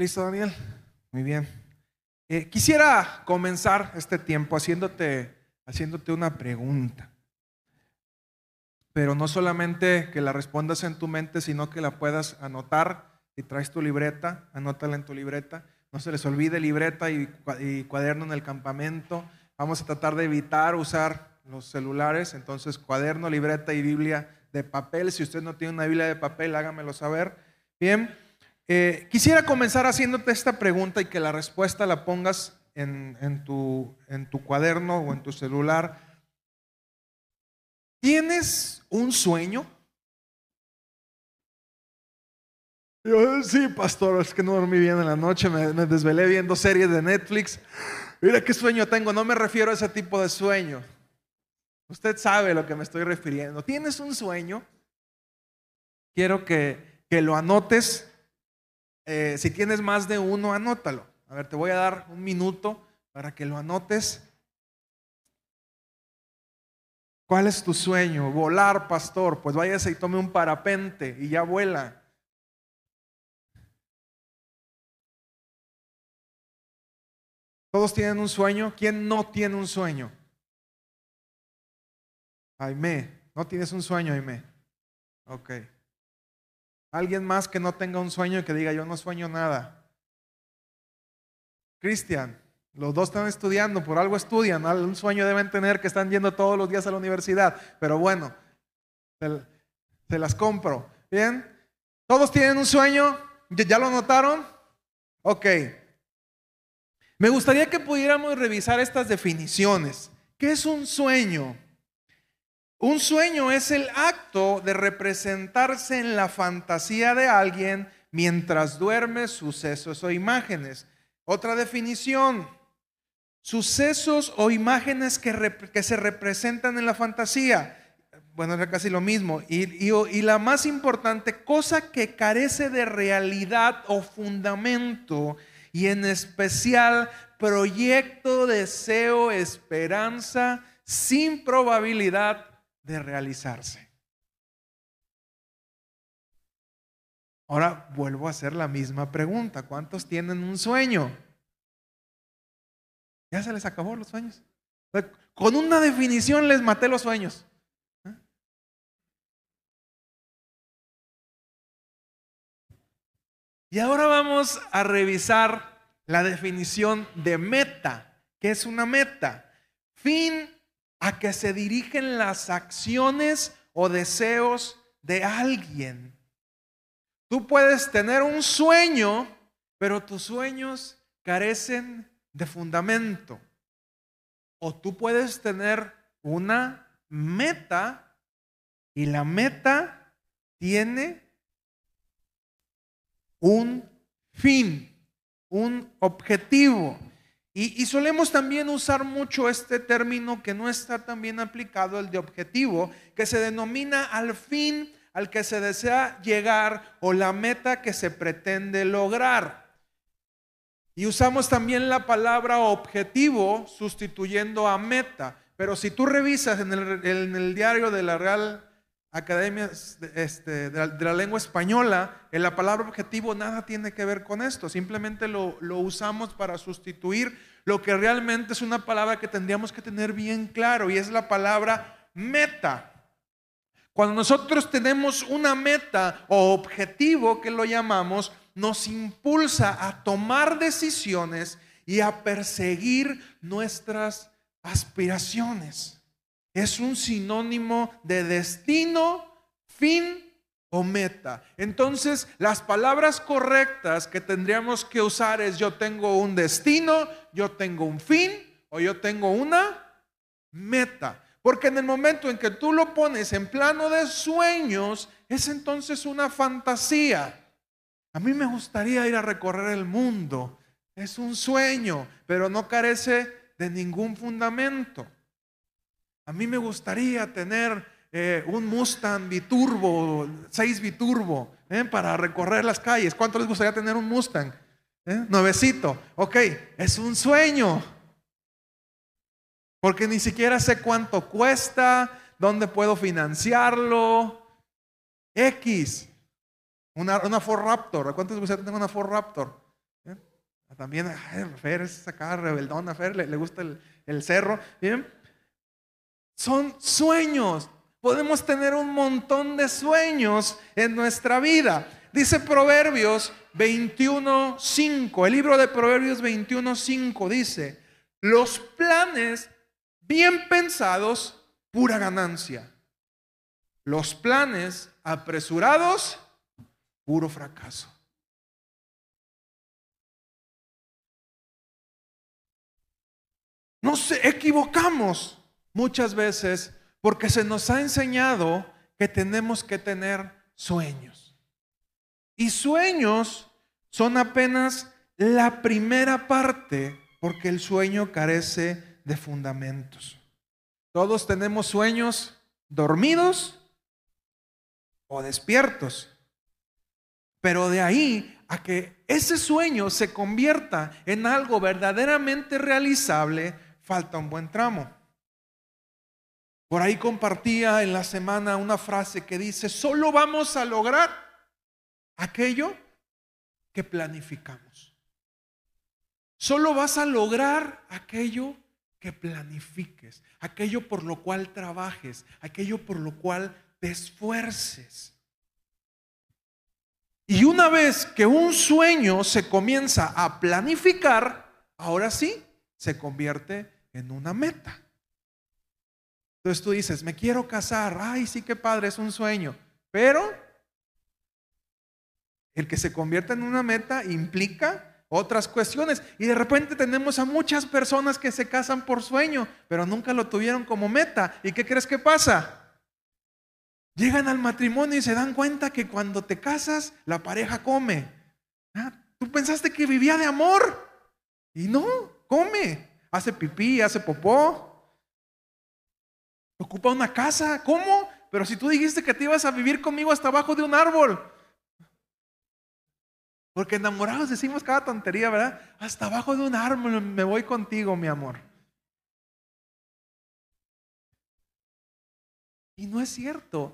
¿Listo, Daniel? Muy bien. Eh, quisiera comenzar este tiempo haciéndote, haciéndote una pregunta. Pero no solamente que la respondas en tu mente, sino que la puedas anotar. Si traes tu libreta, anótala en tu libreta. No se les olvide libreta y, y cuaderno en el campamento. Vamos a tratar de evitar usar los celulares. Entonces, cuaderno, libreta y Biblia de papel. Si usted no tiene una Biblia de papel, hágamelo saber. Bien. Eh, quisiera comenzar haciéndote esta pregunta y que la respuesta la pongas en, tu, cuaderno o en tu celular. ¿Tienes un sueño? Yo, sí, pastor, es que no dormí bien en la noche, me, desvelé viendo series de Netflix. Mira qué sueño tengo, no me refiero a ese tipo de sueño. Usted sabe a lo que me estoy refiriendo. ¿Tienes un sueño? Quiero que lo anotes eh, si tienes más de uno, anótalo. A ver, te voy a dar un minuto para que lo anotes. ¿Cuál es tu sueño? Volar, pastor. Pues váyase y tome un parapente y ya vuela. Todos tienen un sueño. ¿Quién no tiene un sueño? Aime. ¿No tienes un sueño, Aime? Ok. Alguien más que no tenga un sueño y que diga, yo no sueño nada. Cristian, los dos están estudiando, por algo estudian, un sueño deben tener que están yendo todos los días a la universidad, pero bueno, se, las compro. ¿Bien? ¿Todos tienen un sueño? ¿Ya lo notaron? Ok. Me gustaría que pudiéramos revisar estas definiciones. ¿Qué es un sueño? Un sueño es el acto de representarse en la fantasía de alguien mientras duerme sucesos o imágenes. Otra definición, sucesos o imágenes que, se representan en la fantasía. Bueno, es casi lo mismo. Y, y la más importante, cosa que carece de realidad o fundamento y en especial proyecto, deseo, esperanza, sin probabilidad de realizarse. Ahora vuelvo a hacer la misma pregunta. ¿Cuántos tienen un sueño? Ya se les acabó los sueños. Con una definición les maté los sueños. ¿Eh? Y ahora vamos a revisar la definición de meta. ¿Qué es una meta? Fin a que se dirigen las acciones o deseos de alguien. Tú puedes tener un sueño, pero tus sueños carecen de fundamento. O tú puedes tener una meta y la meta tiene un fin, un objetivo. Y, solemos también usar mucho este término que no está tan bien aplicado, el de objetivo, que se denomina al fin al que se desea llegar o la meta que se pretende lograr. Y usamos también la palabra objetivo sustituyendo a meta. Pero si tú revisas en el, en el diario de la Real Academia este, de, la, Lengua Española, en la palabra objetivo nada tiene que ver con esto, simplemente lo usamos para sustituir lo que realmente es una palabra que tendríamos que tener bien claro y es la palabra meta. Cuando nosotros tenemos una meta o objetivo que lo llamamos, nos impulsa a tomar decisiones y a perseguir nuestras aspiraciones es un sinónimo de destino, fin o meta. Entonces, las palabras correctas que tendríamos que usar es yo tengo un destino, yo tengo un fin o yo tengo una meta. Porque en el momento en que tú lo pones en plano de sueños, es entonces una fantasía. A mí me gustaría ir a recorrer el mundo. Es un sueño, pero no carece de ningún fundamento. A mí me gustaría tener eh, un Mustang biturbo, 6 biturbo, eh, para recorrer las calles. ¿Cuánto les gustaría tener un Mustang? ¿Eh? Nuevecito. Ok, es un sueño. Porque ni siquiera sé cuánto cuesta, dónde puedo financiarlo. X. Una, una Ford Raptor. ¿Cuántos les gustaría tener una Ford Raptor? También, ay, Fer es acá rebeldona, Fer, le, le gusta el, el cerro. ¿Bien? Son sueños. Podemos tener un montón de sueños en nuestra vida. Dice Proverbios 21.5, el libro de Proverbios 21.5 dice, los planes bien pensados, pura ganancia. Los planes apresurados, puro fracaso. Nos equivocamos muchas veces porque se nos ha enseñado que tenemos que tener sueños. Y sueños son apenas la primera parte porque el sueño carece de fundamentos. Todos tenemos sueños dormidos o despiertos. Pero de ahí a que ese sueño se convierta en algo verdaderamente realizable, falta un buen tramo. Por ahí compartía en la semana una frase que dice, solo vamos a lograr aquello que planificamos. Solo vas a lograr aquello que planifiques, aquello por lo cual trabajes, aquello por lo cual te esfuerces. Y una vez que un sueño se comienza a planificar, ahora sí se convierte en una meta. Entonces tú dices, me quiero casar, ay, sí que padre, es un sueño, pero el que se convierta en una meta implica otras cuestiones. Y de repente tenemos a muchas personas que se casan por sueño, pero nunca lo tuvieron como meta. ¿Y qué crees que pasa? Llegan al matrimonio y se dan cuenta que cuando te casas, la pareja come. Ah, Tú pensaste que vivía de amor. Y no, come. Hace pipí, hace popó, Ocupa una casa. ¿Cómo? Pero si tú dijiste que te ibas a vivir conmigo hasta abajo de un árbol. Porque enamorados decimos cada tontería, ¿verdad? Hasta abajo de un árbol me voy contigo, mi amor. Y no es cierto.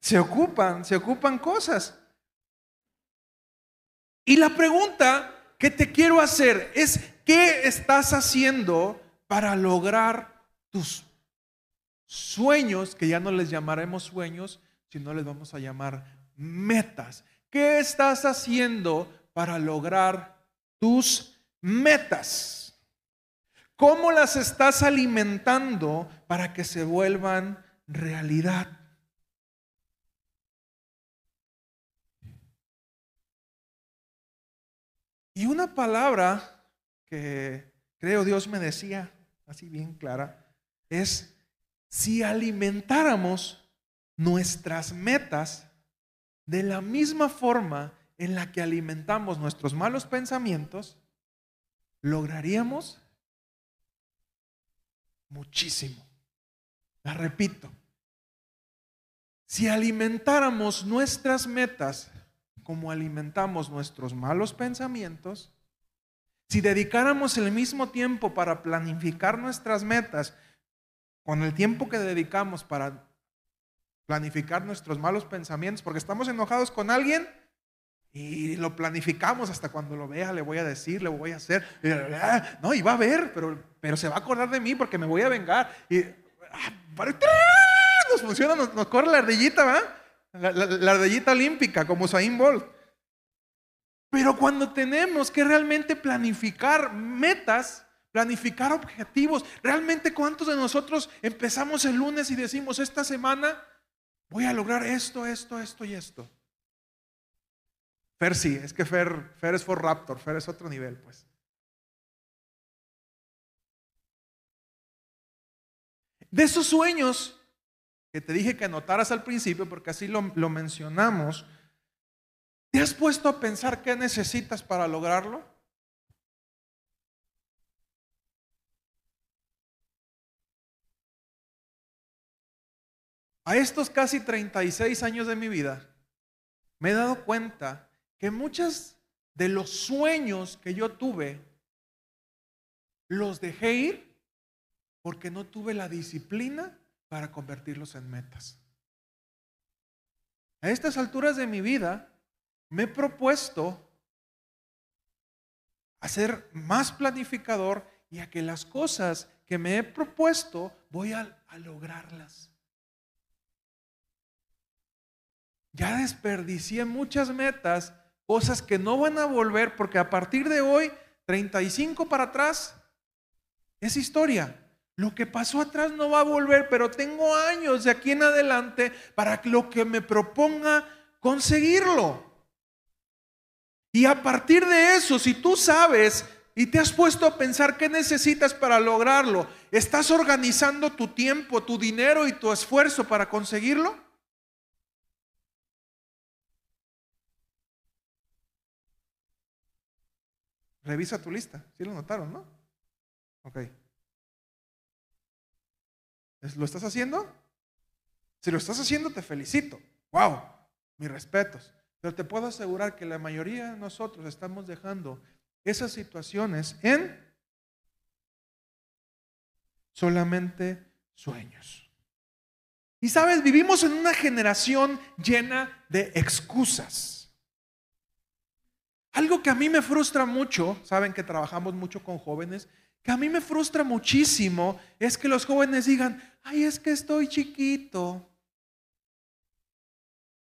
Se ocupan, se ocupan cosas. Y la pregunta que te quiero hacer es, ¿qué estás haciendo para lograr tus sueños, que ya no les llamaremos sueños, sino les vamos a llamar metas. ¿Qué estás haciendo para lograr tus metas? ¿Cómo las estás alimentando para que se vuelvan realidad? Y una palabra que creo Dios me decía, así bien clara, es si alimentáramos nuestras metas de la misma forma en la que alimentamos nuestros malos pensamientos, lograríamos muchísimo. La repito, si alimentáramos nuestras metas como alimentamos nuestros malos pensamientos, si dedicáramos el mismo tiempo para planificar nuestras metas con el tiempo que dedicamos para planificar nuestros malos pensamientos, porque estamos enojados con alguien y lo planificamos hasta cuando lo vea, le voy a decir, le voy a hacer. no, y va a ver, pero, pero se va a acordar de mí porque me voy a vengar. Y ah, nos funciona, nos, corre la ardillita, ¿va? La, la, ardillita olímpica, como Usain Bolt. Pero cuando tenemos que realmente planificar metas, planificar objetivos. Realmente, ¿cuántos de nosotros empezamos el lunes y decimos, esta semana voy a lograr esto, esto, esto y esto? Fer sí, es que Fer, Fer es for Raptor, Fer es otro nivel, pues. De esos sueños que te dije que anotaras al principio, porque así lo, lo mencionamos, ¿te has puesto a pensar qué necesitas para lograrlo? A estos casi 36 años de mi vida, me he dado cuenta que muchos de los sueños que yo tuve, los dejé ir porque no tuve la disciplina para convertirlos en metas. A estas alturas de mi vida, me he propuesto a ser más planificador y a que las cosas que me he propuesto voy a, a lograrlas. Ya desperdicié muchas metas, cosas que no van a volver porque a partir de hoy, 35 para atrás, es historia. Lo que pasó atrás no va a volver, pero tengo años de aquí en adelante para lo que me proponga conseguirlo. Y a partir de eso, si tú sabes y te has puesto a pensar qué necesitas para lograrlo, ¿estás organizando tu tiempo, tu dinero y tu esfuerzo para conseguirlo? Revisa tu lista. ¿Sí lo notaron, no? Ok. ¿Lo estás haciendo? Si lo estás haciendo, te felicito. ¡Wow! Mis respetos. Pero te puedo asegurar que la mayoría de nosotros estamos dejando esas situaciones en solamente sueños. Y sabes, vivimos en una generación llena de excusas. Algo que a mí me frustra mucho, saben que trabajamos mucho con jóvenes, que a mí me frustra muchísimo es que los jóvenes digan, ay, es que estoy chiquito.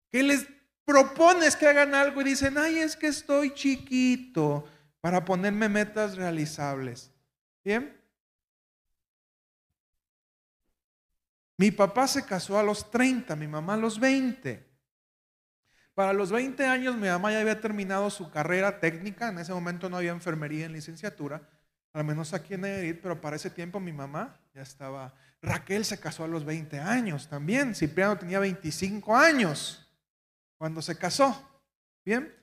Que les propones que hagan algo y dicen, ay, es que estoy chiquito para ponerme metas realizables. ¿Bien? Mi papá se casó a los 30, mi mamá a los 20. Para los 20 años mi mamá ya había terminado su carrera técnica, en ese momento no había enfermería en licenciatura, al menos aquí en Edith, pero para ese tiempo mi mamá ya estaba. Raquel se casó a los 20 años también, Cipriano tenía 25 años cuando se casó. Bien,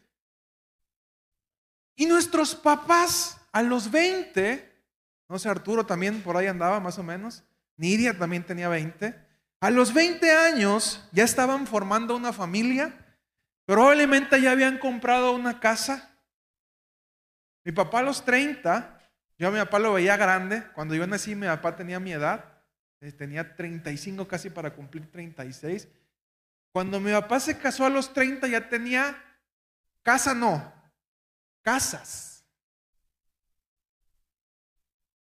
y nuestros papás a los 20, no sé, Arturo también por ahí andaba más o menos, Nidia también tenía 20, a los 20 años ya estaban formando una familia, probablemente ya habían comprado una casa. Mi papá a los 30, yo a mi papá lo veía grande, cuando yo nací mi papá tenía mi edad, eh, tenía 35 casi para cumplir 36. Cuando mi papá se casó a los 30 ya tenía casa, no, casas.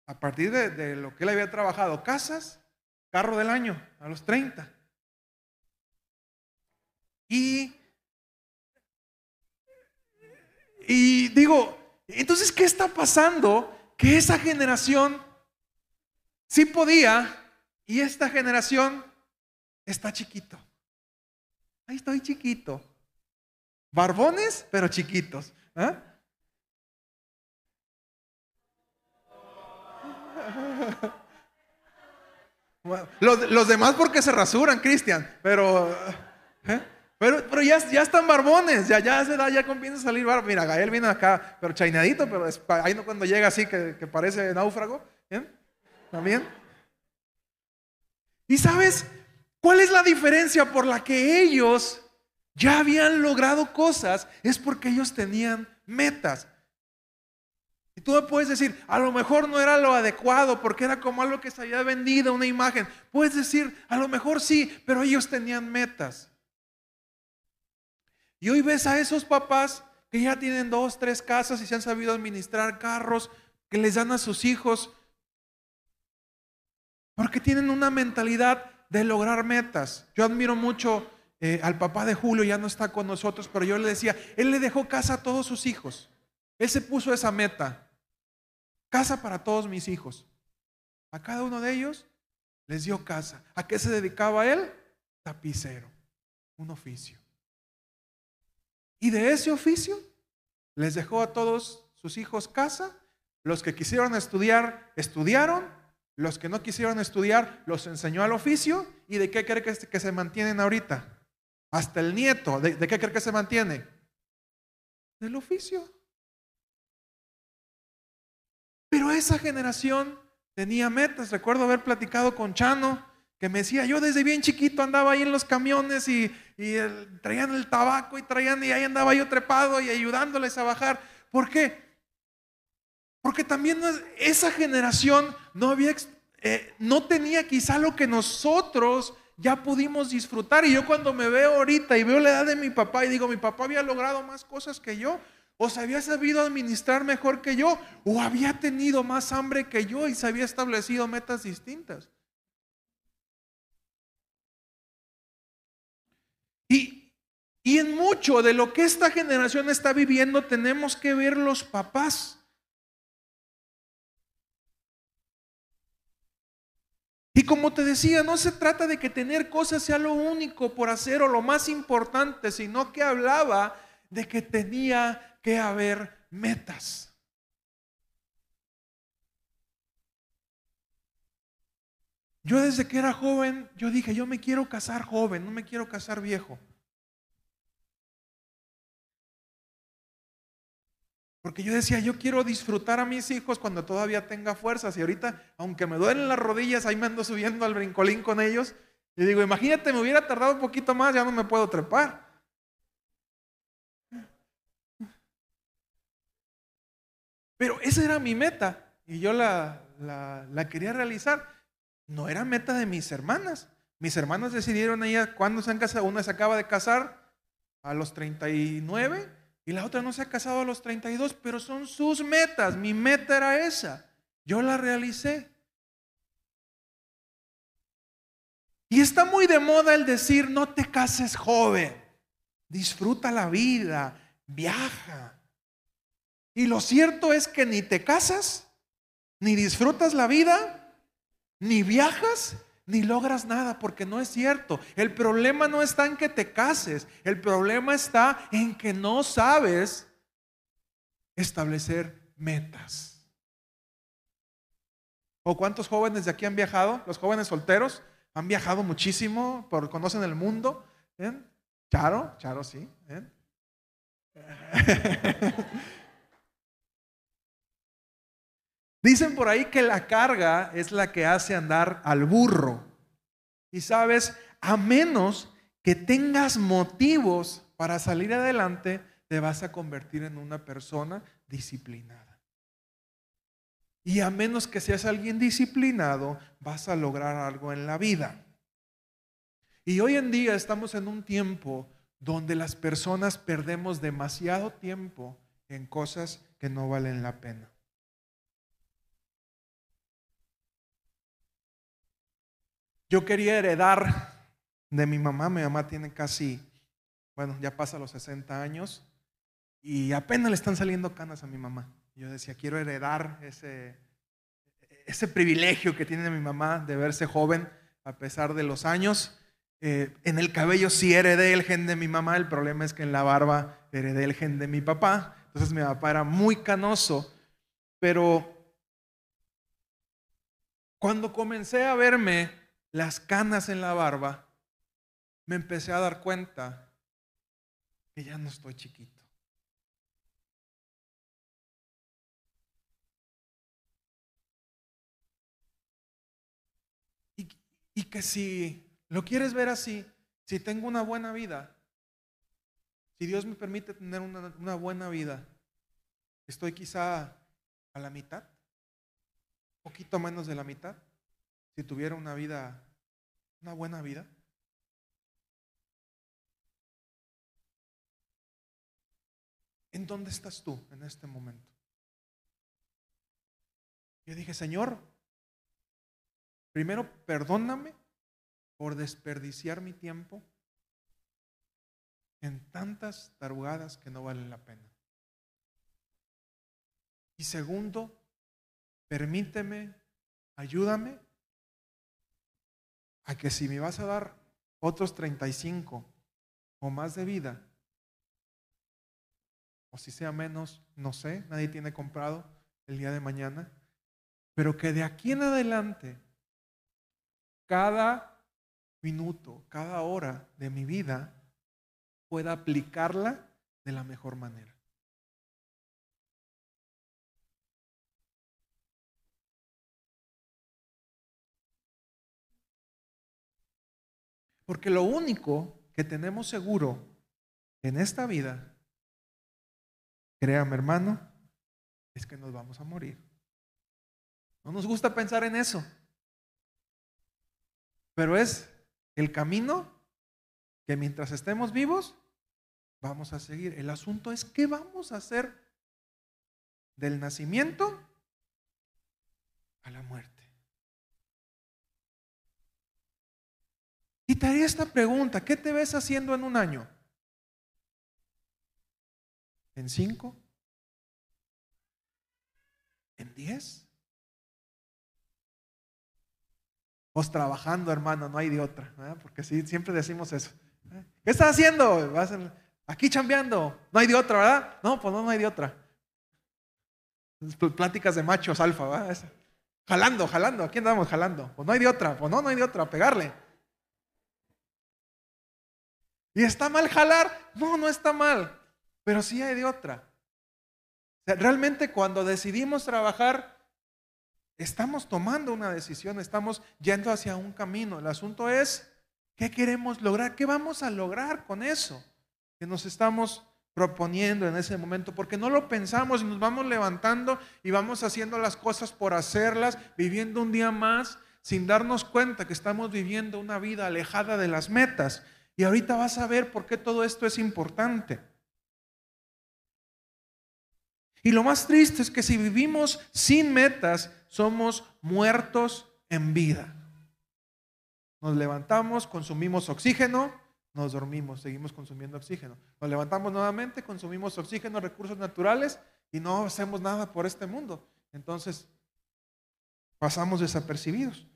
A partir de, lo que él había trabajado, casas, carro del año, a los 30. Y, y digo, entonces, ¿qué está pasando? Que esa generación sí podía y esta generación está chiquito. Ahí estoy chiquito. Barbones, pero chiquitos. ¿eh? Los, demás porque se rasuran, Cristian, pero, ¿eh? Pero, pero ya, están barbones, ya, ya se da, ya comienza a salir barba. Mira, Gael viene acá, pero chainadito, pero ahí no cuando llega así que, parece náufrago, ¿bien? También. ¿Y sabes cuál es la diferencia por la que ellos ya habían logrado cosas? Es porque ellos tenían metas. Y tú me puedes decir, a lo mejor no era lo adecuado porque era como algo que se había vendido, una imagen. Puedes decir, a lo mejor sí, pero ellos tenían metas. Y hoy ves a esos papás que ya tienen dos, tres casas y se han sabido administrar carros, que les dan a sus hijos, porque tienen una mentalidad de lograr metas. Yo admiro mucho eh, al papá de Julio, ya no está con nosotros, pero yo le decía, él le dejó casa a todos sus hijos. Él se puso esa meta. Casa para todos mis hijos. A cada uno de ellos les dio casa. ¿A qué se dedicaba él? Tapicero, un oficio. Y de ese oficio les dejó a todos sus hijos casa. Los que quisieron estudiar, estudiaron. Los que no quisieron estudiar, los enseñó al oficio. ¿Y de qué cree que, se mantienen ahorita? Hasta el nieto. ¿De, de qué cree que se mantiene? Del oficio. Pero esa generación tenía metas. Recuerdo haber platicado con Chano, que me decía, yo desde bien chiquito andaba ahí en los camiones y, traían el tabaco y traían, y ahí andaba yo trepado y ayudándoles a bajar. ¿Por qué? Porque también esa generación no había, eh, no tenía quizá lo que nosotros ya pudimos disfrutar. Y yo cuando me veo ahorita y veo la edad de mi papá y digo, mi papá había logrado más cosas que yo, o se había sabido administrar mejor que yo, o había tenido más hambre que yo y se había establecido metas distintas. Y, y en mucho de lo que esta generación está viviendo tenemos que ver los papás. Y como te decía, no se trata de que tener cosas sea lo único por hacer o lo más importante, sino que hablaba de que tenía que haber metas. Yo desde que era joven, yo dije, yo me quiero casar joven, no me quiero casar viejo. Porque yo decía, yo quiero disfrutar a mis hijos cuando todavía tenga fuerzas. Y ahorita, aunque me duelen las rodillas, ahí me ando subiendo al brincolín con ellos. Y digo, imagínate, me hubiera tardado un poquito más, ya no me puedo trepar. Pero esa era mi meta y yo la, la, quería realizar. No era meta de mis hermanas. Mis hermanas decidieron ella cuando se han casado. Una se acaba de casar a los 39 y la otra no se ha casado a los 32, pero son sus metas. Mi meta era esa. Yo la realicé. Y está muy de moda el decir, no te cases joven, disfruta la vida, viaja. Y lo cierto es que ni te casas, ni disfrutas la vida, ni viajas, ni logras nada, porque no es cierto. El problema no está en que te cases, el problema está en que no sabes establecer metas. ¿O cuántos jóvenes de aquí han viajado? Los jóvenes solteros han viajado muchísimo, por, conocen el mundo. Charo, Charo sí. Dicen por ahí que la carga es la que hace andar al burro. Y sabes, a menos que tengas motivos para salir adelante, te vas a convertir en una persona disciplinada. Y a menos que seas alguien disciplinado, vas a lograr algo en la vida. Y hoy en día estamos en un tiempo donde las personas perdemos demasiado tiempo en cosas que no valen la pena. Yo quería heredar de mi mamá. Mi mamá tiene casi, bueno, ya pasa los 60 años y apenas le están saliendo canas a mi mamá. Yo decía, quiero heredar ese, ese privilegio que tiene mi mamá de verse joven a pesar de los años. Eh, en el cabello sí heredé el gen de mi mamá, el problema es que en la barba heredé el gen de mi papá. Entonces mi papá era muy canoso, pero cuando comencé a verme las canas en la barba, me empecé a dar cuenta que ya no estoy chiquito. Y, que si lo quieres ver así, si tengo una buena vida, si Dios me permite tener una, una buena vida, estoy quizá a la mitad, poquito menos de la mitad, si tuviera una vida una buena vida? ¿En dónde estás tú en este momento? Yo dije, Señor, primero perdóname por desperdiciar mi tiempo en tantas tarugadas que no valen la pena. Y segundo, permíteme, ayúdame a que si me vas a dar otros 35 o más de vida, o si sea menos, no sé, nadie tiene comprado el día de mañana, pero que de aquí en adelante, cada minuto, cada hora de mi vida, pueda aplicarla de la mejor manera. Porque lo único que tenemos seguro en esta vida, créame hermano, es que nos vamos a morir. No nos gusta pensar en eso. Pero es el camino que mientras estemos vivos vamos a seguir. El asunto es qué vamos a hacer del nacimiento a la muerte. Y te haría esta pregunta, ¿qué te ves haciendo en un año? ¿En cinco? ¿En diez? Vos trabajando, hermano, no hay de otra, porque sí, siempre decimos eso. ¿Qué estás haciendo? aquí chambeando, no hay de otra, ¿verdad? No, pues no, no hay de otra. Pláticas de machos alfa, ¿verdad? Jalando, jalando, ¿a quién andamos jalando? Pues no hay de otra, pues no, no hay de otra, pegarle. ¿Y está mal jalar? No, no está mal, pero sí hay de otra. realmente cuando decidimos trabajar, estamos tomando una decisión, estamos yendo hacia un camino. El asunto es, ¿qué queremos lograr? ¿Qué vamos a lograr con eso que nos estamos proponiendo en ese momento? Porque no lo pensamos y nos vamos levantando y vamos haciendo las cosas por hacerlas, viviendo un día más sin darnos cuenta que estamos viviendo una vida alejada de las metas. Y ahorita vas a ver por qué todo esto es importante. Y lo más triste es que si vivimos sin metas, somos muertos en vida. Nos levantamos, consumimos oxígeno, nos dormimos, seguimos consumiendo oxígeno. Nos levantamos nuevamente, consumimos oxígeno, recursos naturales y no hacemos nada por este mundo. Entonces, pasamos desapercibidos.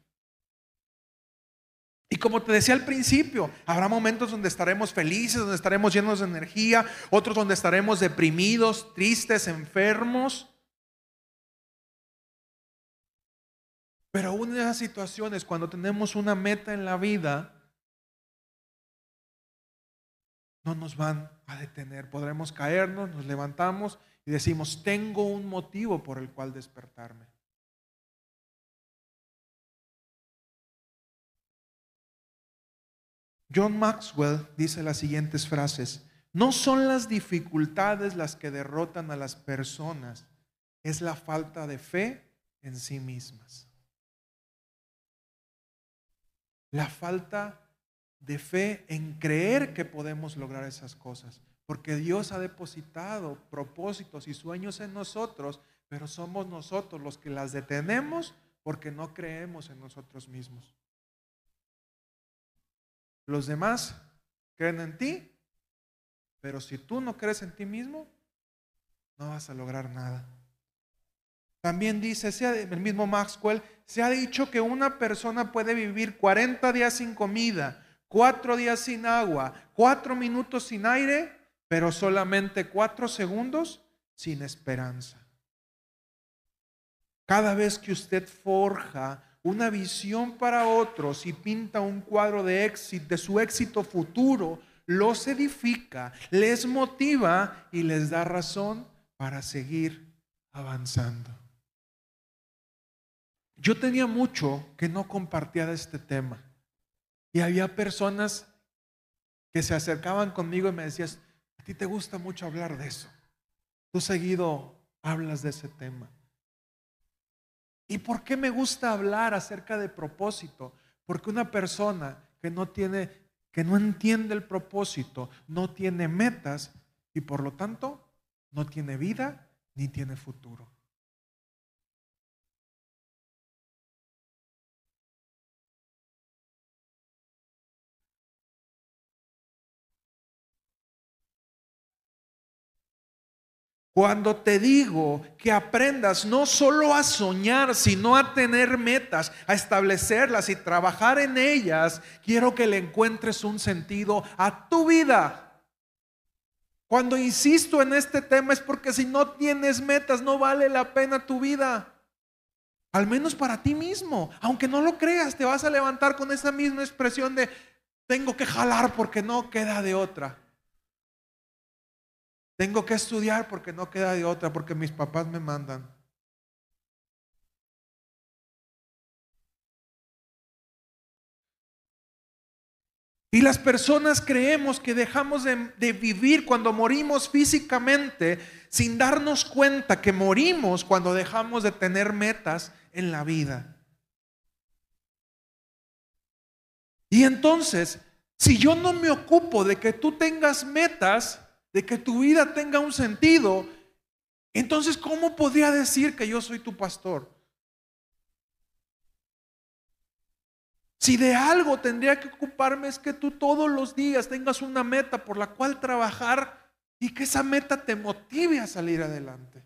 Y como te decía al principio, habrá momentos donde estaremos felices, donde estaremos llenos de energía, otros donde estaremos deprimidos, tristes, enfermos. Pero aún en esas situaciones, cuando tenemos una meta en la vida, no nos van a detener. Podremos caernos, nos levantamos y decimos, tengo un motivo por el cual despertarme. John Maxwell dice las siguientes frases. No son las dificultades las que derrotan a las personas, es la falta de fe en sí mismas. La falta de fe en creer que podemos lograr esas cosas. Porque Dios ha depositado propósitos y sueños en nosotros, pero somos nosotros los que las detenemos porque no creemos en nosotros mismos. Los demás creen en ti, pero si tú no crees en ti mismo, no vas a lograr nada. También dice el mismo Maxwell, se ha dicho que una persona puede vivir 40 días sin comida, 4 días sin agua, 4 minutos sin aire, pero solamente 4 segundos sin esperanza. Cada vez que usted forja una visión para otros y pinta un cuadro de éxito, de su éxito futuro, los edifica, les motiva y les da razón para seguir avanzando. Yo tenía mucho que no compartía de este tema y había personas que se acercaban conmigo y me decían, a ti te gusta mucho hablar de eso. Tú seguido hablas de ese tema. ¿Y por qué me gusta hablar acerca de propósito? Porque una persona que no tiene, que no entiende el propósito, no tiene metas y por lo tanto no tiene vida ni tiene futuro. Cuando te digo que aprendas no solo a soñar, sino a tener metas, a establecerlas y trabajar en ellas, quiero que le encuentres un sentido a tu vida. Cuando insisto en este tema es porque si no tienes metas no vale la pena tu vida. Al menos para ti mismo. Aunque no lo creas, te vas a levantar con esa misma expresión de tengo que jalar porque no queda de otra. Tengo que estudiar porque no queda de otra, porque mis papás me mandan. Y las personas creemos que dejamos de, vivir cuando morimos físicamente sin darnos cuenta que morimos cuando dejamos de tener metas en la vida. Y entonces, si yo no me ocupo de que tú tengas metas, de que tu vida tenga un sentido, entonces ¿cómo podría decir que yo soy tu pastor? Si de algo tendría que ocuparme es que tú todos los días tengas una meta por la cual trabajar y que esa meta te motive a salir adelante.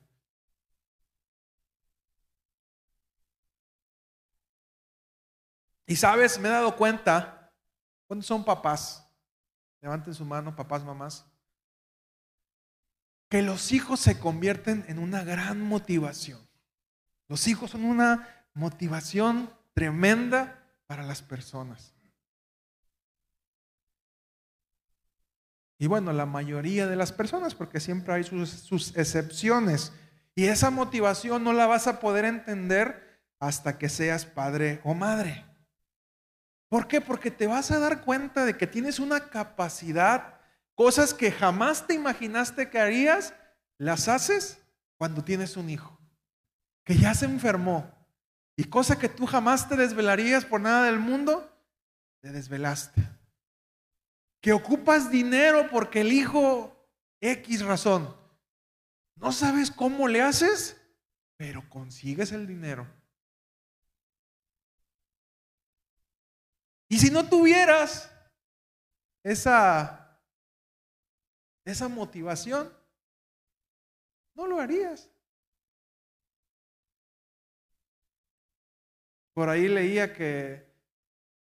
Y sabes, me he dado cuenta, ¿cuántos son papás? Levanten su mano, papás, mamás. Que los hijos se convierten en una gran motivación. Los hijos son una motivación tremenda para las personas. Y bueno, la mayoría de las personas, porque siempre hay sus, excepciones. Y esa motivación no la vas a poder entender hasta que seas padre o madre. ¿Por qué? Porque te vas a dar cuenta de que tienes una capacidad, cosas que jamás te imaginaste que harías, las haces cuando tienes un hijo, que ya se enfermó, y cosa que tú jamás te desvelarías por nada del mundo, te desvelaste. Que ocupas dinero porque el hijo X razón. No sabes cómo le haces, pero consigues el dinero. Y si no tuvieras esa, esa motivación, no lo harías. Por ahí leía que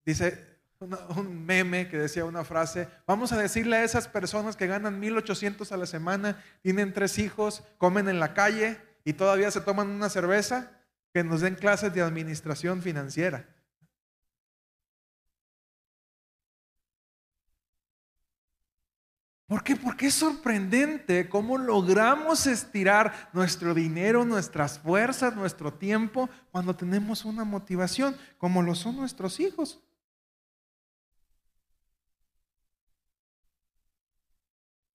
dice un meme que decía una frase, vamos a decirle a esas personas que ganan 1800 a la semana, tienen tres hijos, comen en la calle y todavía se toman una cerveza, que nos den clases de administración financiera. ¿Por qué? Porque es sorprendente cómo logramos estirar nuestro dinero, nuestras fuerzas, nuestro tiempo cuando tenemos una motivación, como lo son nuestros hijos.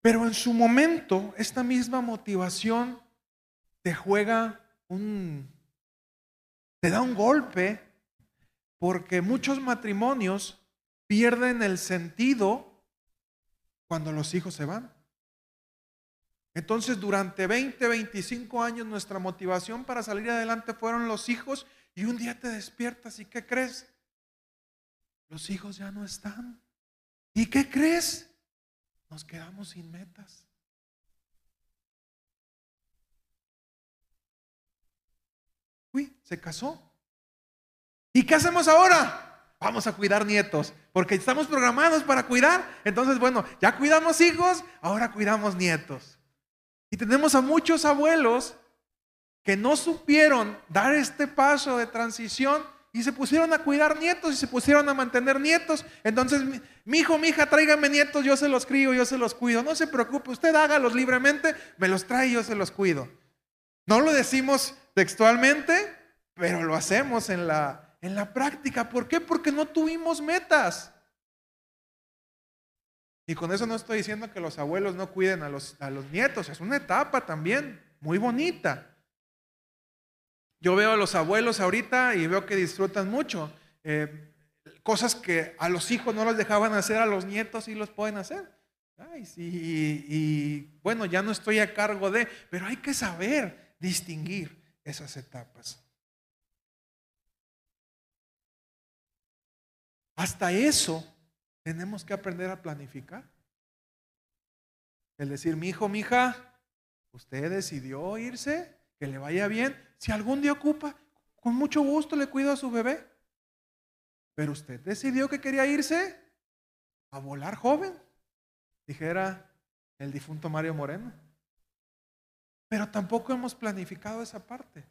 Pero en su momento, esta misma motivación te juega un, te da un golpe, porque muchos matrimonios pierden el sentido cuando los hijos se van. Entonces, durante 20, 25 años, nuestra motivación para salir adelante fueron los hijos y un día te despiertas y ¿qué crees? Los hijos ya no están. ¿Y qué crees? Nos quedamos sin metas. Uy, se casó. ¿Y qué hacemos ahora? Vamos a cuidar nietos, porque estamos programados para cuidar. Entonces, bueno, ya cuidamos hijos, ahora cuidamos nietos. Y tenemos a muchos abuelos que no supieron dar este paso de transición y se pusieron a cuidar nietos y se pusieron a mantener nietos. Entonces, mi, hijo, mi hija, tráigame nietos, yo se los crío, yo se los cuido. No se preocupe, usted hágalos libremente, me los trae yo se los cuido. No lo decimos textualmente, pero lo hacemos en la, en la práctica. ¿Por qué? Porque no tuvimos metas. Y con eso no estoy diciendo que los abuelos no cuiden a los, a los nietos, es una etapa también muy bonita. Yo veo a los abuelos ahorita y veo que disfrutan mucho. Eh, cosas que a los hijos no los dejaban hacer, a los nietos y los pueden hacer. Ay, sí, y bueno, ya no estoy a cargo de, pero hay que saber distinguir esas etapas. Hasta eso tenemos que aprender a planificar. El decir, mi hijo, mi hija, usted decidió irse, que le vaya bien. Si algún día ocupa, con mucho gusto le cuido a su bebé. Pero usted decidió que quería irse a volar joven, dijera el difunto Mario Moreno. Pero tampoco hemos planificado esa parte.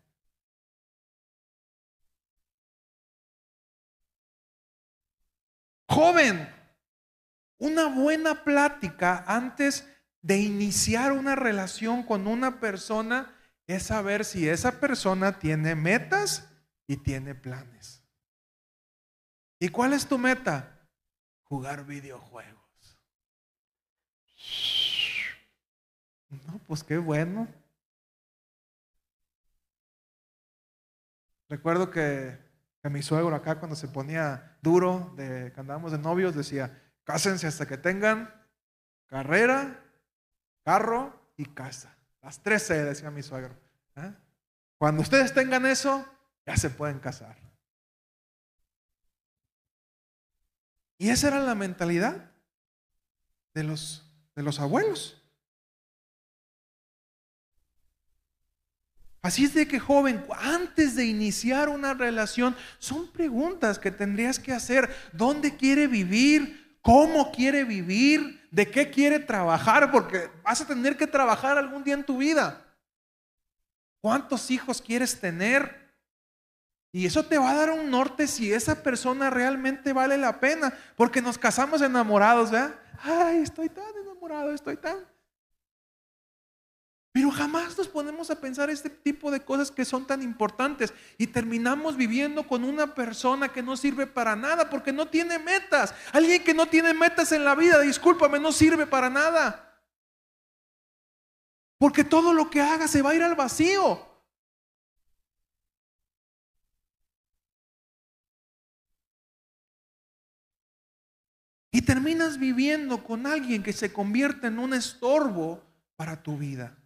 Joven, una buena plática antes de iniciar una relación con una persona es saber si esa persona tiene metas y tiene planes. ¿Y cuál es tu meta? Jugar videojuegos. No, pues qué bueno. Recuerdo que mi suegro acá cuando se ponía duro, de, que andábamos de novios, decía, cásense hasta que tengan carrera, carro y casa. Las tres C, decía mi suegro. ¿eh? Cuando ustedes tengan eso, ya se pueden casar. Y esa era la mentalidad de los, de los abuelos. Así es de que joven, antes de iniciar una relación, son preguntas que tendrías que hacer. ¿Dónde quiere vivir? ¿Cómo quiere vivir? ¿De qué quiere trabajar? Porque vas a tener que trabajar algún día en tu vida. ¿Cuántos hijos quieres tener? Y eso te va a dar un norte si esa persona realmente vale la pena. Porque nos casamos enamorados, ¿verdad? Ay, estoy tan enamorado, estoy tan... Pero jamás nos ponemos a pensar este tipo de cosas que son tan importantes y terminamos viviendo con una persona que no sirve para nada porque no tiene metas. Alguien que no tiene metas en la vida, discúlpame, no sirve para nada. Porque todo lo que haga se va a ir al vacío. Y terminas viviendo con alguien que se convierte en un estorbo para tu vida.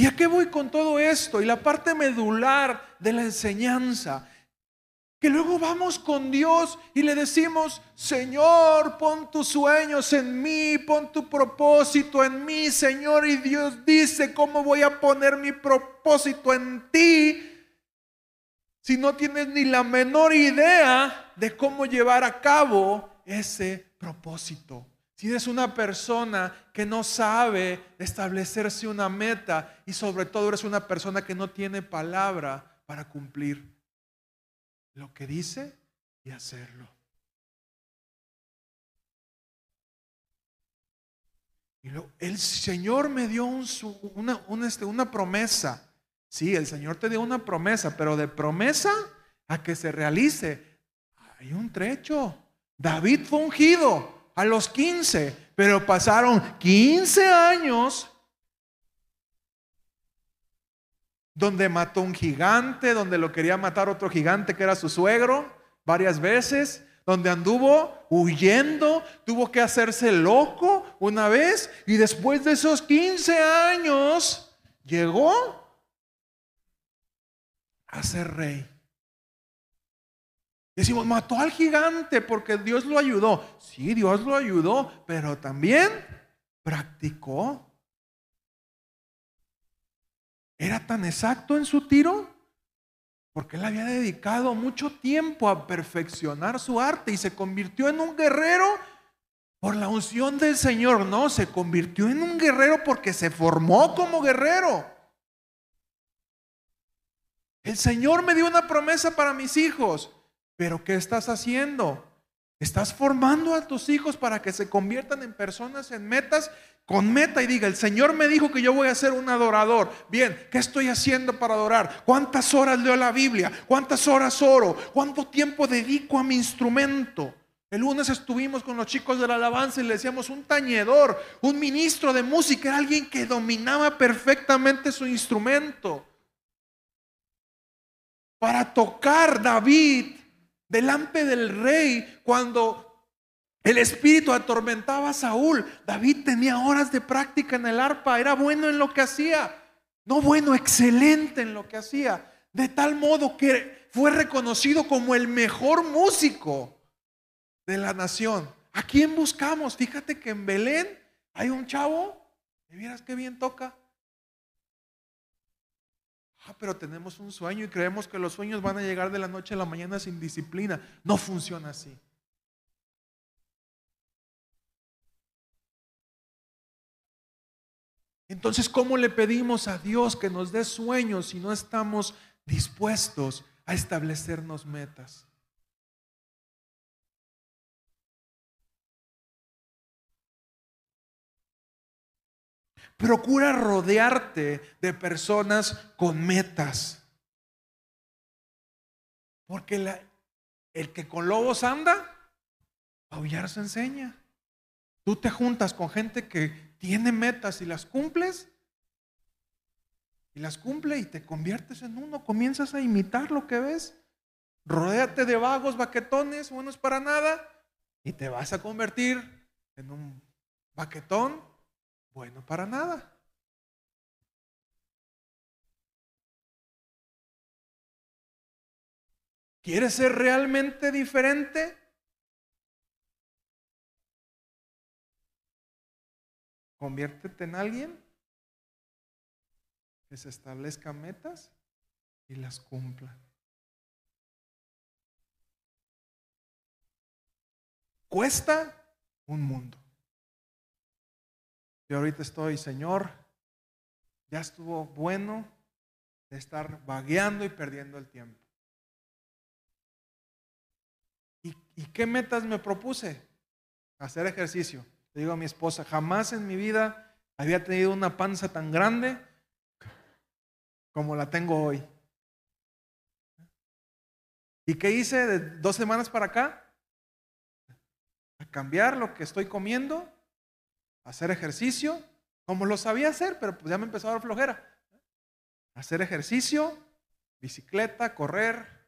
¿Y a qué voy con todo esto? Y la parte medular de la enseñanza. Que luego vamos con Dios y le decimos, Señor, pon tus sueños en mí, pon tu propósito en mí, Señor. Y Dios dice, ¿cómo voy a poner mi propósito en ti? Si no tienes ni la menor idea de cómo llevar a cabo ese propósito. Si eres una persona que no sabe establecerse una meta y sobre todo eres una persona que no tiene palabra para cumplir lo que dice y hacerlo. El Señor me dio una, este, una promesa. Sí, el Señor te dio una promesa, pero de promesa a que se realice hay un trecho. David fue ungido a los 15, pero pasaron 15 años donde mató un gigante, donde lo quería matar otro gigante que era su suegro varias veces, donde anduvo huyendo, tuvo que hacerse loco una vez y después de esos 15 años llegó a ser rey. Decimos, mató al gigante porque Dios lo ayudó. Sí, Dios lo ayudó, pero también practicó. ¿Era tan exacto en su tiro? Porque él había dedicado mucho tiempo a perfeccionar su arte y se convirtió en un guerrero por la unción del Señor. No, se convirtió en un guerrero porque se formó como guerrero. El Señor me dio una promesa para mis hijos. Pero ¿qué estás haciendo? Estás formando a tus hijos para que se conviertan en personas, en metas, con meta y diga, el Señor me dijo que yo voy a ser un adorador. Bien, ¿qué estoy haciendo para adorar? ¿Cuántas horas leo la Biblia? ¿Cuántas horas oro? ¿Cuánto tiempo dedico a mi instrumento? El lunes estuvimos con los chicos de la alabanza y le decíamos un tañedor, un ministro de música, era alguien que dominaba perfectamente su instrumento. Para tocar David delante del rey cuando el espíritu atormentaba a Saúl. David tenía horas de práctica en el arpa, era bueno en lo que hacía. No bueno, excelente en lo que hacía. De tal modo que fue reconocido como el mejor músico de la nación. ¿A quién buscamos? Fíjate que en Belén hay un chavo, ¿me vieras qué bien toca? Ah, pero tenemos un sueño y creemos que los sueños van a llegar de la noche a la mañana sin disciplina. No funciona así. Entonces, ¿cómo le pedimos a Dios que nos dé sueños si no estamos dispuestos a establecernos metas? Procura rodearte de personas con metas. Porque el que con lobos anda, aullar se enseña. Tú te juntas con gente que tiene metas y las cumples. Y las cumple y te conviertes en uno. Comienzas a imitar lo que ves. Rodéate de vagos, baquetones, buenos para nada, y te vas a convertir en un baquetón bueno para nada. ¿Quieres ser realmente diferente? Conviértete en alguien que se establezca metas y las cumpla. Cuesta un mundo. Yo ahorita estoy, Señor, ya estuvo bueno de estar vagueando y perdiendo el tiempo. ¿Y, qué metas me propuse? Hacer ejercicio. Le digo a mi esposa, jamás en mi vida había tenido una panza tan grande como la tengo hoy. ¿Y qué hice de dos semanas para acá? A cambiar lo que estoy comiendo, hacer ejercicio, como lo sabía hacer, pero pues ya me empezó a dar flojera. Hacer ejercicio, bicicleta, correr,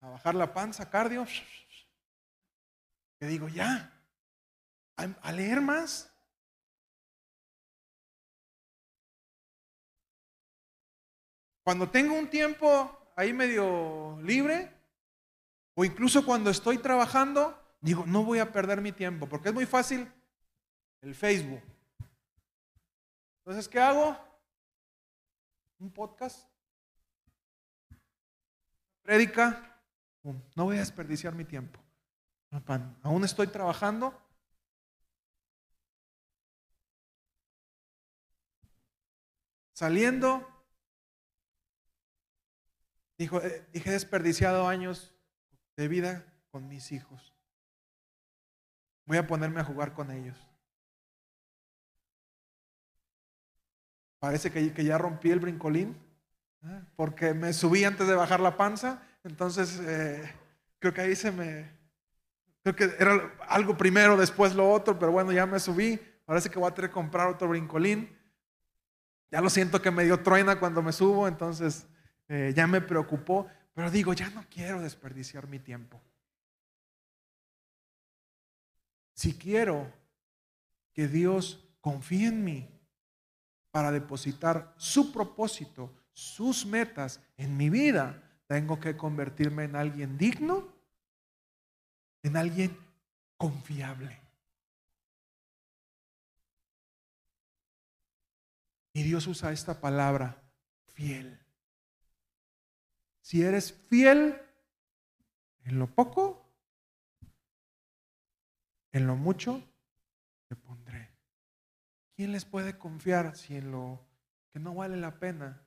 a bajar la panza, cardio. Que digo, ya, a, leer más. Cuando tengo un tiempo ahí medio libre, o incluso cuando estoy trabajando, digo, no voy a perder mi tiempo, porque es muy fácil el Facebook. Entonces, ¿qué hago? Un podcast, prédica, no voy a desperdiciar mi tiempo. Aún estoy trabajando, Saliendo, dijo, eh, dije desperdiciado años de vida con mis hijos. Voy a ponerme a jugar con ellos. Parece que, ya rompí el brincolín, ¿eh? porque me subí antes de bajar la panza, entonces eh, creo que ahí se me, creo que era algo primero, después lo otro, pero bueno, ya me subí, parece que voy a tener que comprar otro brincolín. Ya lo siento que me dio truena cuando me subo, entonces eh, ya me preocupó, pero digo, ya no quiero desperdiciar mi tiempo. Si quiero que Dios confíe en mí para depositar su propósito, sus metas en mi vida, tengo que convertirme en alguien digno, en alguien confiable. Y Dios usa esta palabra, fiel. Si eres fiel en lo poco, en lo mucho, te pondré. ¿Quién les puede confiar si en lo que no vale la pena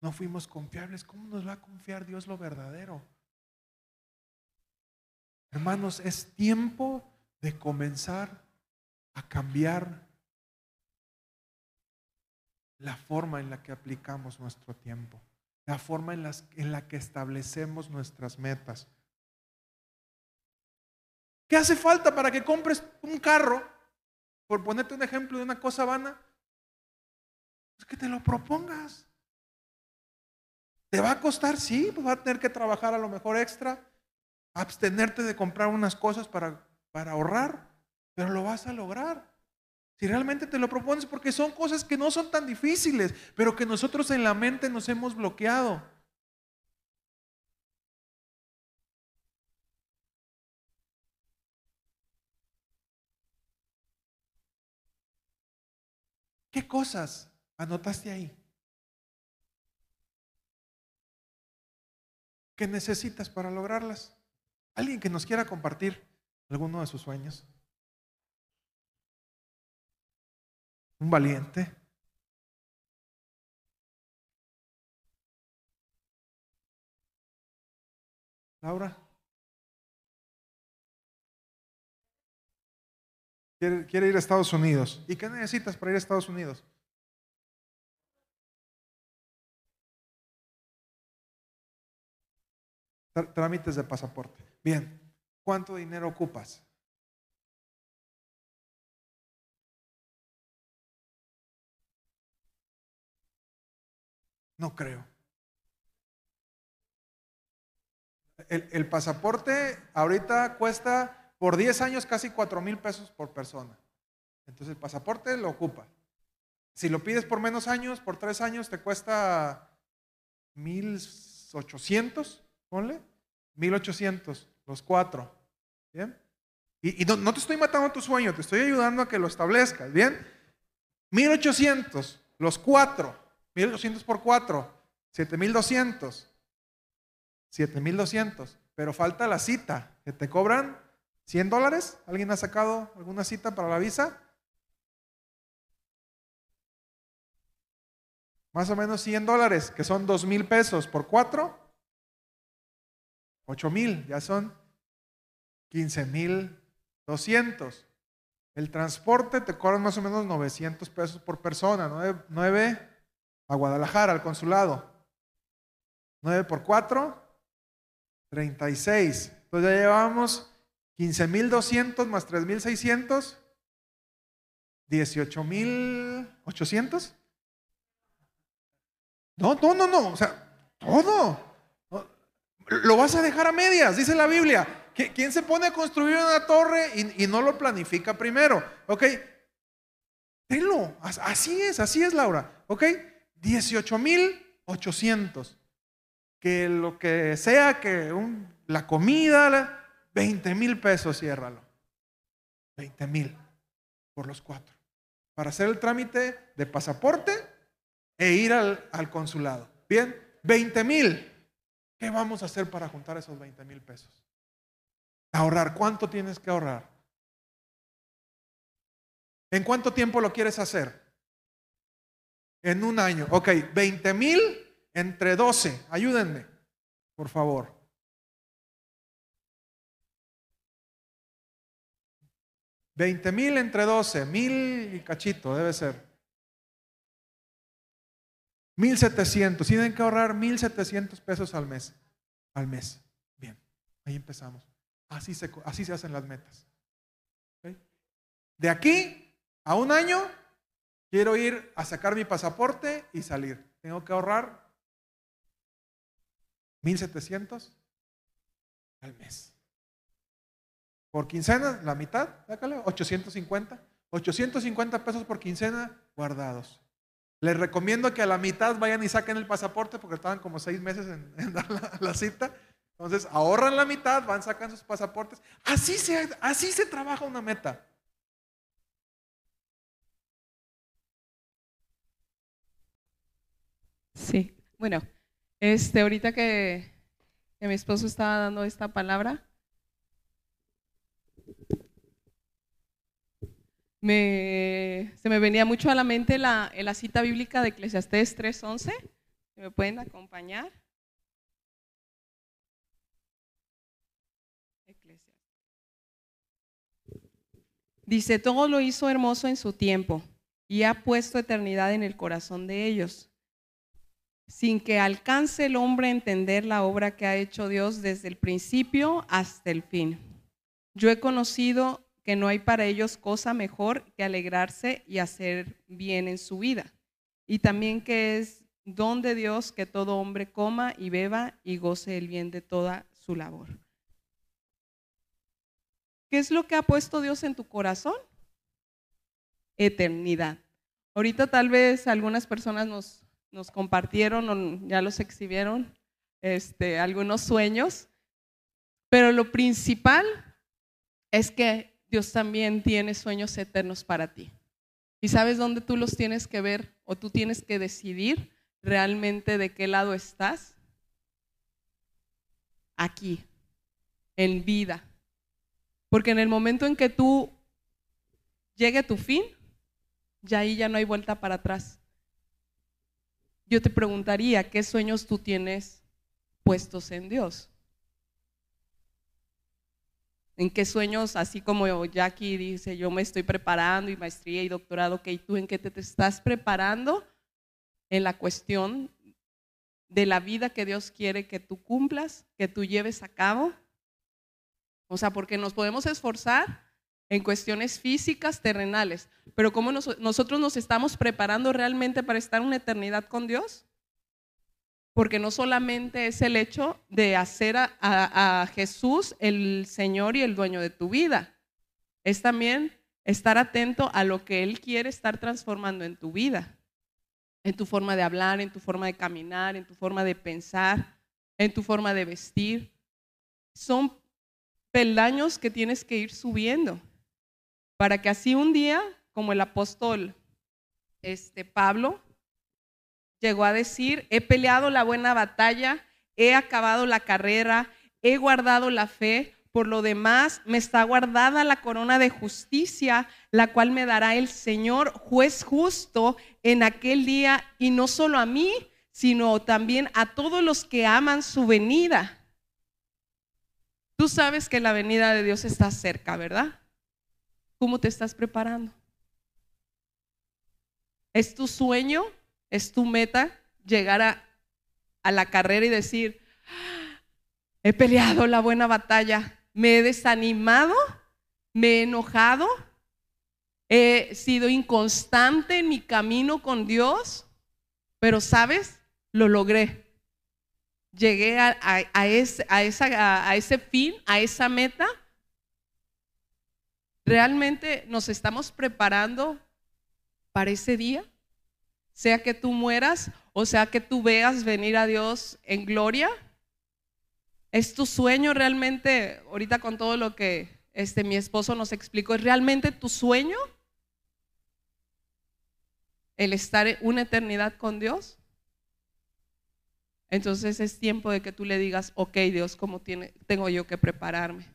no fuimos confiables? ¿Cómo nos va a confiar Dios lo verdadero? Hermanos, es tiempo de comenzar a cambiar la forma en la que aplicamos nuestro tiempo, la forma en, en la que establecemos nuestras metas. ¿Qué hace falta para que compres un carro? Por ponerte un ejemplo de una cosa vana, es que te lo propongas. ¿Te va a costar? Sí, pues va a tener que trabajar a lo mejor extra, abstenerte de comprar unas cosas para, para ahorrar, pero lo vas a lograr. Si realmente te lo propones, porque son cosas que no son tan difíciles, pero que nosotros en la mente nos hemos bloqueado. ¿Qué cosas anotaste ahí? ¿Qué necesitas para lograrlas? ¿Alguien que nos quiera compartir alguno de sus sueños? un valiente. Laura. Quiere, ir a Estados Unidos. ¿Y qué necesitas para ir a Estados Unidos? Trámites de pasaporte. Bien. ¿Cuánto dinero ocupas? No creo. el, el pasaporte ahorita cuesta por 10 años casi 4 mil pesos por persona. Entonces el pasaporte lo ocupa. Si lo pides por menos años, por 3 años, te cuesta 1800, ponle. 1800, los cuatro. ¿Bien? Y, y no, no te estoy matando tu sueño, te estoy ayudando a que lo establezcas. ¿Bien? 1800, los cuatro. 1800 por 4, 7200. 7200. Pero falta la cita, que te cobran 100 dólares. ¿Alguien ha sacado alguna cita para la visa? Más o menos 100 dólares, que son 2 mil pesos por 4. 8 mil, ya son 15 mil 200. El transporte te cobran más o menos 900 pesos por persona, 9, 9 a Guadalajara, al consulado. 9 por 4, 36. Entonces ya llevamos 15.200 más 3.600, 18.800. No, no, no, no, o sea, todo. Lo vas a dejar a medias, dice la Biblia. ¿Quién se pone a construir una torre y, no lo planifica primero? Ok, tenlo, así es, así es Laura. Ok, 18.800. Que lo que sea que la comida, 20 mil pesos, ciérralo. 20 mil por los cuatro. Para hacer el trámite de pasaporte e ir al, al consulado. Bien, 20 mil. ¿Qué vamos a hacer para juntar esos 20 mil pesos? Ahorrar. ¿Cuánto tienes que ahorrar? ¿En cuánto tiempo lo quieres hacer? En un año. Ok, 20 mil entre 12. Ayúdenme, por favor. Veinte mil entre 12, mil y cachito debe ser. Mil setecientos. Tienen que ahorrar mil setecientos pesos al mes. Al mes. Bien, ahí empezamos. Así se, así se hacen las metas. De aquí a un año Quiero ir a sacar mi pasaporte y salir. Tengo que ahorrar 1.700 al mes. Por quincena, la mitad, sácale, 850. 850 pesos por quincena guardados. Les recomiendo que a la mitad vayan y saquen el pasaporte porque estaban como seis meses en, dar la, cita. Entonces ahorran la mitad, van, sacan sus pasaportes. Así se, así se trabaja una meta. Sí, bueno, este, ahorita que, mi esposo estaba dando esta palabra, me, se me venía mucho a la mente la, la cita bíblica de Eclesiastés 3.11. ¿Me pueden acompañar? Dice, todo lo hizo hermoso en su tiempo y ha puesto eternidad en el corazón de ellos sin que alcance el hombre a entender la obra que ha hecho Dios desde el principio hasta el fin. Yo he conocido que no hay para ellos cosa mejor que alegrarse y hacer bien en su vida. Y también que es don de Dios que todo hombre coma y beba y goce el bien de toda su labor. ¿Qué es lo que ha puesto Dios en tu corazón? Eternidad. Ahorita tal vez algunas personas nos nos compartieron, ya los exhibieron, este, algunos sueños, pero lo principal es que Dios también tiene sueños eternos para ti. ¿Y sabes dónde tú los tienes que ver o tú tienes que decidir realmente de qué lado estás? Aquí, en vida. Porque en el momento en que tú llegue tu fin, ya ahí ya no hay vuelta para atrás yo te preguntaría, ¿qué sueños tú tienes puestos en Dios? ¿En qué sueños, así como Jackie dice, yo me estoy preparando y maestría y doctorado, ¿y ¿tú en qué te, te estás preparando en la cuestión de la vida que Dios quiere que tú cumplas, que tú lleves a cabo? O sea, porque nos podemos esforzar en cuestiones físicas, terrenales, pero ¿cómo nosotros nos estamos preparando realmente para estar una eternidad con Dios? Porque no solamente es el hecho de hacer a, a- Jesús el Señor y el dueño de tu vida, es también estar atento a lo que Él quiere estar transformando en tu vida, en tu forma de hablar, en tu forma de caminar, en tu forma de pensar, en tu forma de vestir. Son peldaños que tienes que ir subiendo para que así un día, como el apóstol este, Pablo llegó a decir, he peleado la buena batalla, he acabado la carrera, he guardado la fe, por lo demás me está guardada la corona de justicia, la cual me dará el Señor, juez justo, en aquel día, y no solo a mí, sino también a todos los que aman su venida. Tú sabes que la venida de Dios está cerca, ¿verdad? ¿Cómo te estás preparando? ¿Es tu sueño? ¿Es tu meta llegar a, la carrera y decir, "Ah, he peleado la buena batalla, me he desanimado, me he enojado, he sido inconstante en mi camino con Dios, pero sabes, lo logré. Llegué a, ese, ese fin, a esa meta. ¿Realmente nos estamos preparando para ese día? Sea que tú mueras o sea que tú veas venir a Dios en gloria. ¿Es tu sueño realmente, ahorita con todo lo que este, mi esposo nos explicó, es realmente tu sueño el estar una eternidad con Dios? Entonces es tiempo de que tú le digas, ok Dios, ¿cómo tiene, tengo yo que prepararme?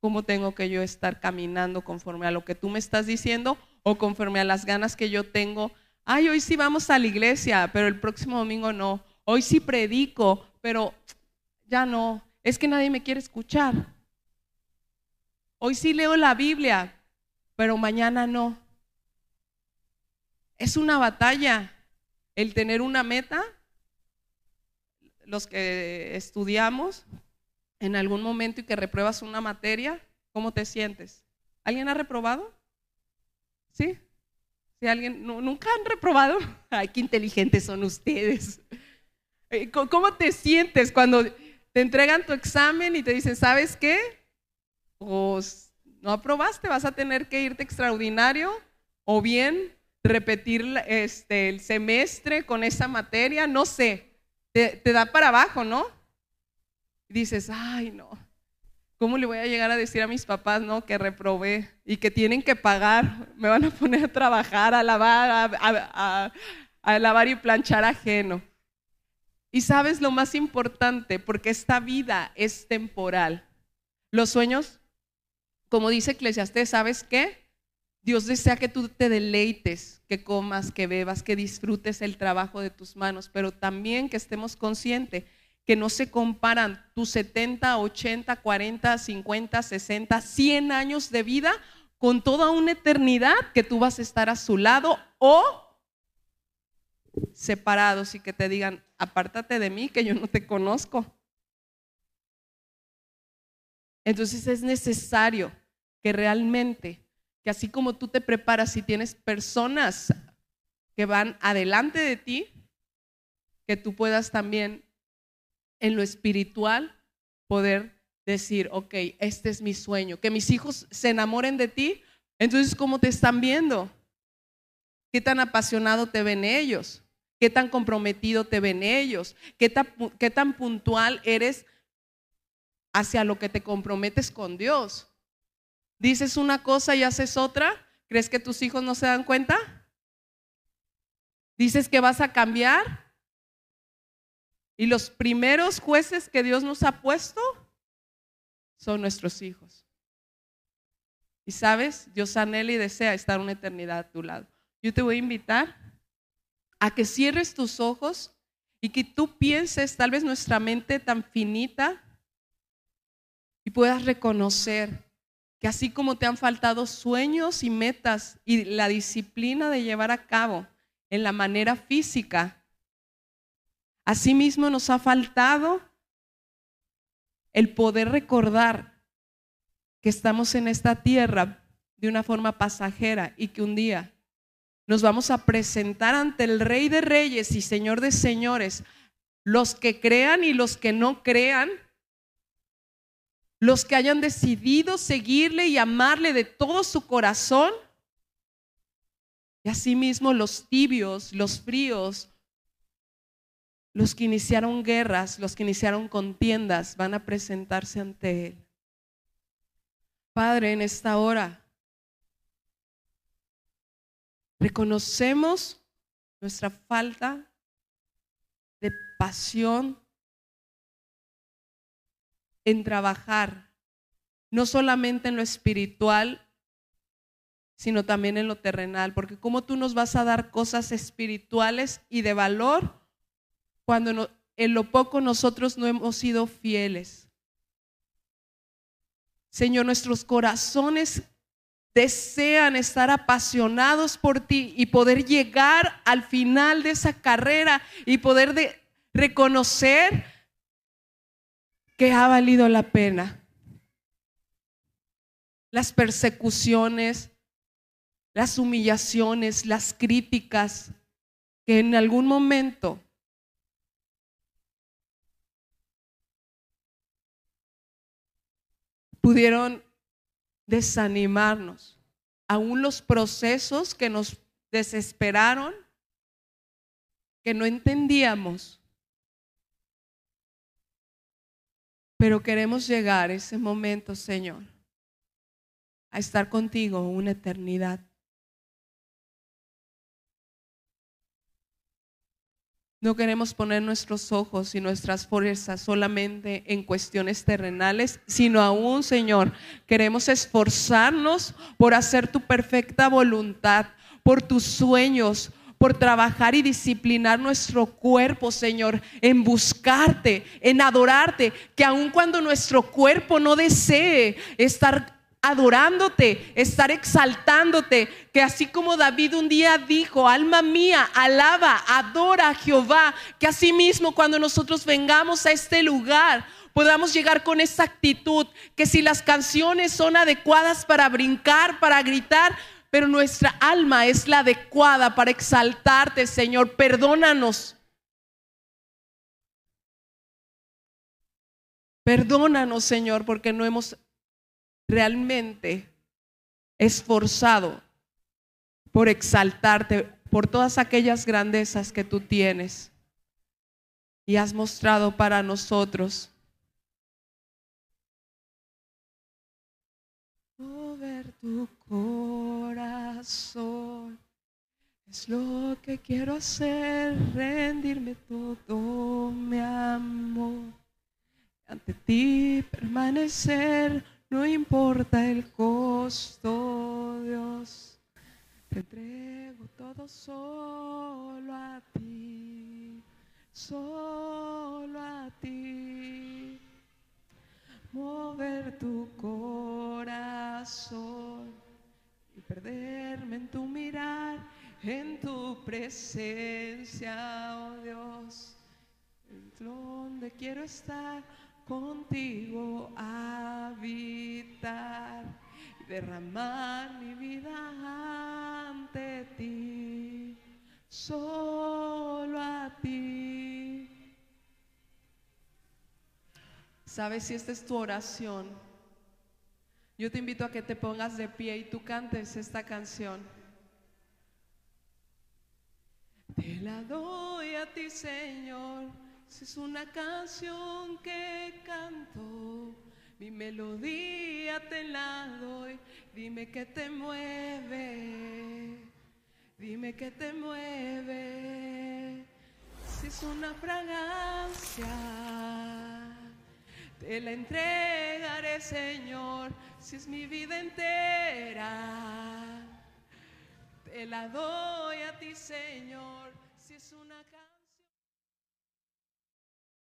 ¿Cómo tengo que yo estar caminando conforme a lo que tú me estás diciendo o conforme a las ganas que yo tengo? Ay, hoy sí vamos a la iglesia, pero el próximo domingo no. Hoy sí predico, pero ya no. Es que nadie me quiere escuchar. Hoy sí leo la Biblia, pero mañana no. Es una batalla el tener una meta. Los que estudiamos en algún momento y que repruebas una materia, ¿cómo te sientes? ¿Alguien ha reprobado? ¿Sí? ¿Sí alguien nu- nunca han reprobado? Ay, qué inteligentes son ustedes. Eh, ¿Cómo- ¿Cómo te sientes cuando te entregan tu examen y te dicen, ¿sabes qué? Pues no aprobaste, vas a tener que irte extraordinario o bien repetir este, el semestre con esa materia, no sé, te, te da para abajo, ¿no? Y dices, ay, no, ¿cómo le voy a llegar a decir a mis papás, no, que reprobé y que tienen que pagar? Me van a poner a trabajar, a lavar, a, a- lavar y planchar ajeno. Y sabes lo más importante, porque esta vida es temporal. Los sueños, como dice Eclesiastés, ¿sabes qué? Dios desea que tú te deleites, que comas, que bebas, que disfrutes el trabajo de tus manos, pero también que estemos conscientes que no se comparan tus 70, 80, 40, 50, 60, 100 años de vida con toda una eternidad que tú vas a estar a su lado o separados y que te digan, apártate de mí, que yo no te conozco. Entonces es necesario que realmente, que así como tú te preparas y tienes personas que van adelante de ti, que tú puedas también en lo espiritual poder decir, ok, este es mi sueño, que mis hijos se enamoren de ti. Entonces, ¿cómo te están viendo? ¿Qué tan apasionado te ven ellos? ¿Qué tan comprometido te ven ellos? ¿Qué tan, qué tan puntual eres hacia lo que te comprometes con Dios? ¿Dices una cosa y haces otra? ¿Crees que tus hijos no se dan cuenta? ¿Dices que vas a cambiar? Y los primeros jueces que Dios nos ha puesto son nuestros hijos. Y sabes, Dios anhela y desea estar una eternidad a tu lado. Yo te voy a invitar a que cierres tus ojos y que tú pienses, tal vez nuestra mente tan finita, y puedas reconocer que así como te han faltado sueños y metas y la disciplina de llevar a cabo en la manera física, asimismo nos ha faltado el poder recordar que estamos en esta tierra de una forma pasajera y que un día nos vamos a presentar ante el Rey de Reyes y Señor de Señores. Los que crean y los que no crean, los que hayan decidido seguirle y amarle de todo su corazón, y asimismo los tibios, los fríos, los que iniciaron guerras, los que iniciaron contiendas, van a presentarse ante Él. Padre, en esta hora, reconocemos nuestra falta de pasión en trabajar, no solamente en lo espiritual, sino también en lo terrenal, porque cómo tú nos vas a dar cosas espirituales y de valor cuando en lo poco nosotros no hemos sido fieles. Señor, nuestros corazones desean estar apasionados por ti y poder llegar al final de esa carrera y poder reconocer que ha valido la pena. Las persecuciones, las humillaciones, las críticas que en algún momento pudieron desanimarnos. Aún los procesos que nos desesperaron, que no entendíamos. Pero queremos llegar a ese momento, Señor, a estar contigo una eternidad. No queremos poner nuestros ojos y nuestras fuerzas solamente en cuestiones terrenales, sino aún, Señor, queremos esforzarnos por hacer tu perfecta voluntad, por tus sueños, por trabajar y disciplinar nuestro cuerpo, Señor, en buscarte, en adorarte, que aun cuando nuestro cuerpo no desee estar adorándote, estar exaltándote, que así como David un día dijo, alma mía, alaba, adora a Jehová, que así mismo cuando nosotros vengamos a este lugar, podamos llegar con esa actitud, que si las canciones son adecuadas para brincar, para gritar, pero nuestra alma es la adecuada para exaltarte, Señor, perdónanos. Perdónanos, Señor, porque no hemos realmente esforzado por exaltarte, por todas aquellas grandezas que tú tienes y has mostrado para nosotros. Mover tu corazón es lo que quiero hacer, rendirme todo mi amor. Ante ti permanecer no importa el costo, Dios, te entrego todo solo a ti, solo a ti. Mover tu corazón y perderme en tu mirar, en tu presencia, oh Dios, donde quiero estar contigo habitar y derramar mi vida ante ti, solo a ti. ¿Sabes si esta es tu oración? Yo te invito a que te pongas de pie y tú cantes esta canción. Te la doy a ti, Señor es una canción que canto, mi melodía te la doy. Dime que te mueve, dime que te mueve. Si es una fragancia, te la entregaré, Señor. Si es mi vida entera, te la doy a ti, Señor. Si es una canción.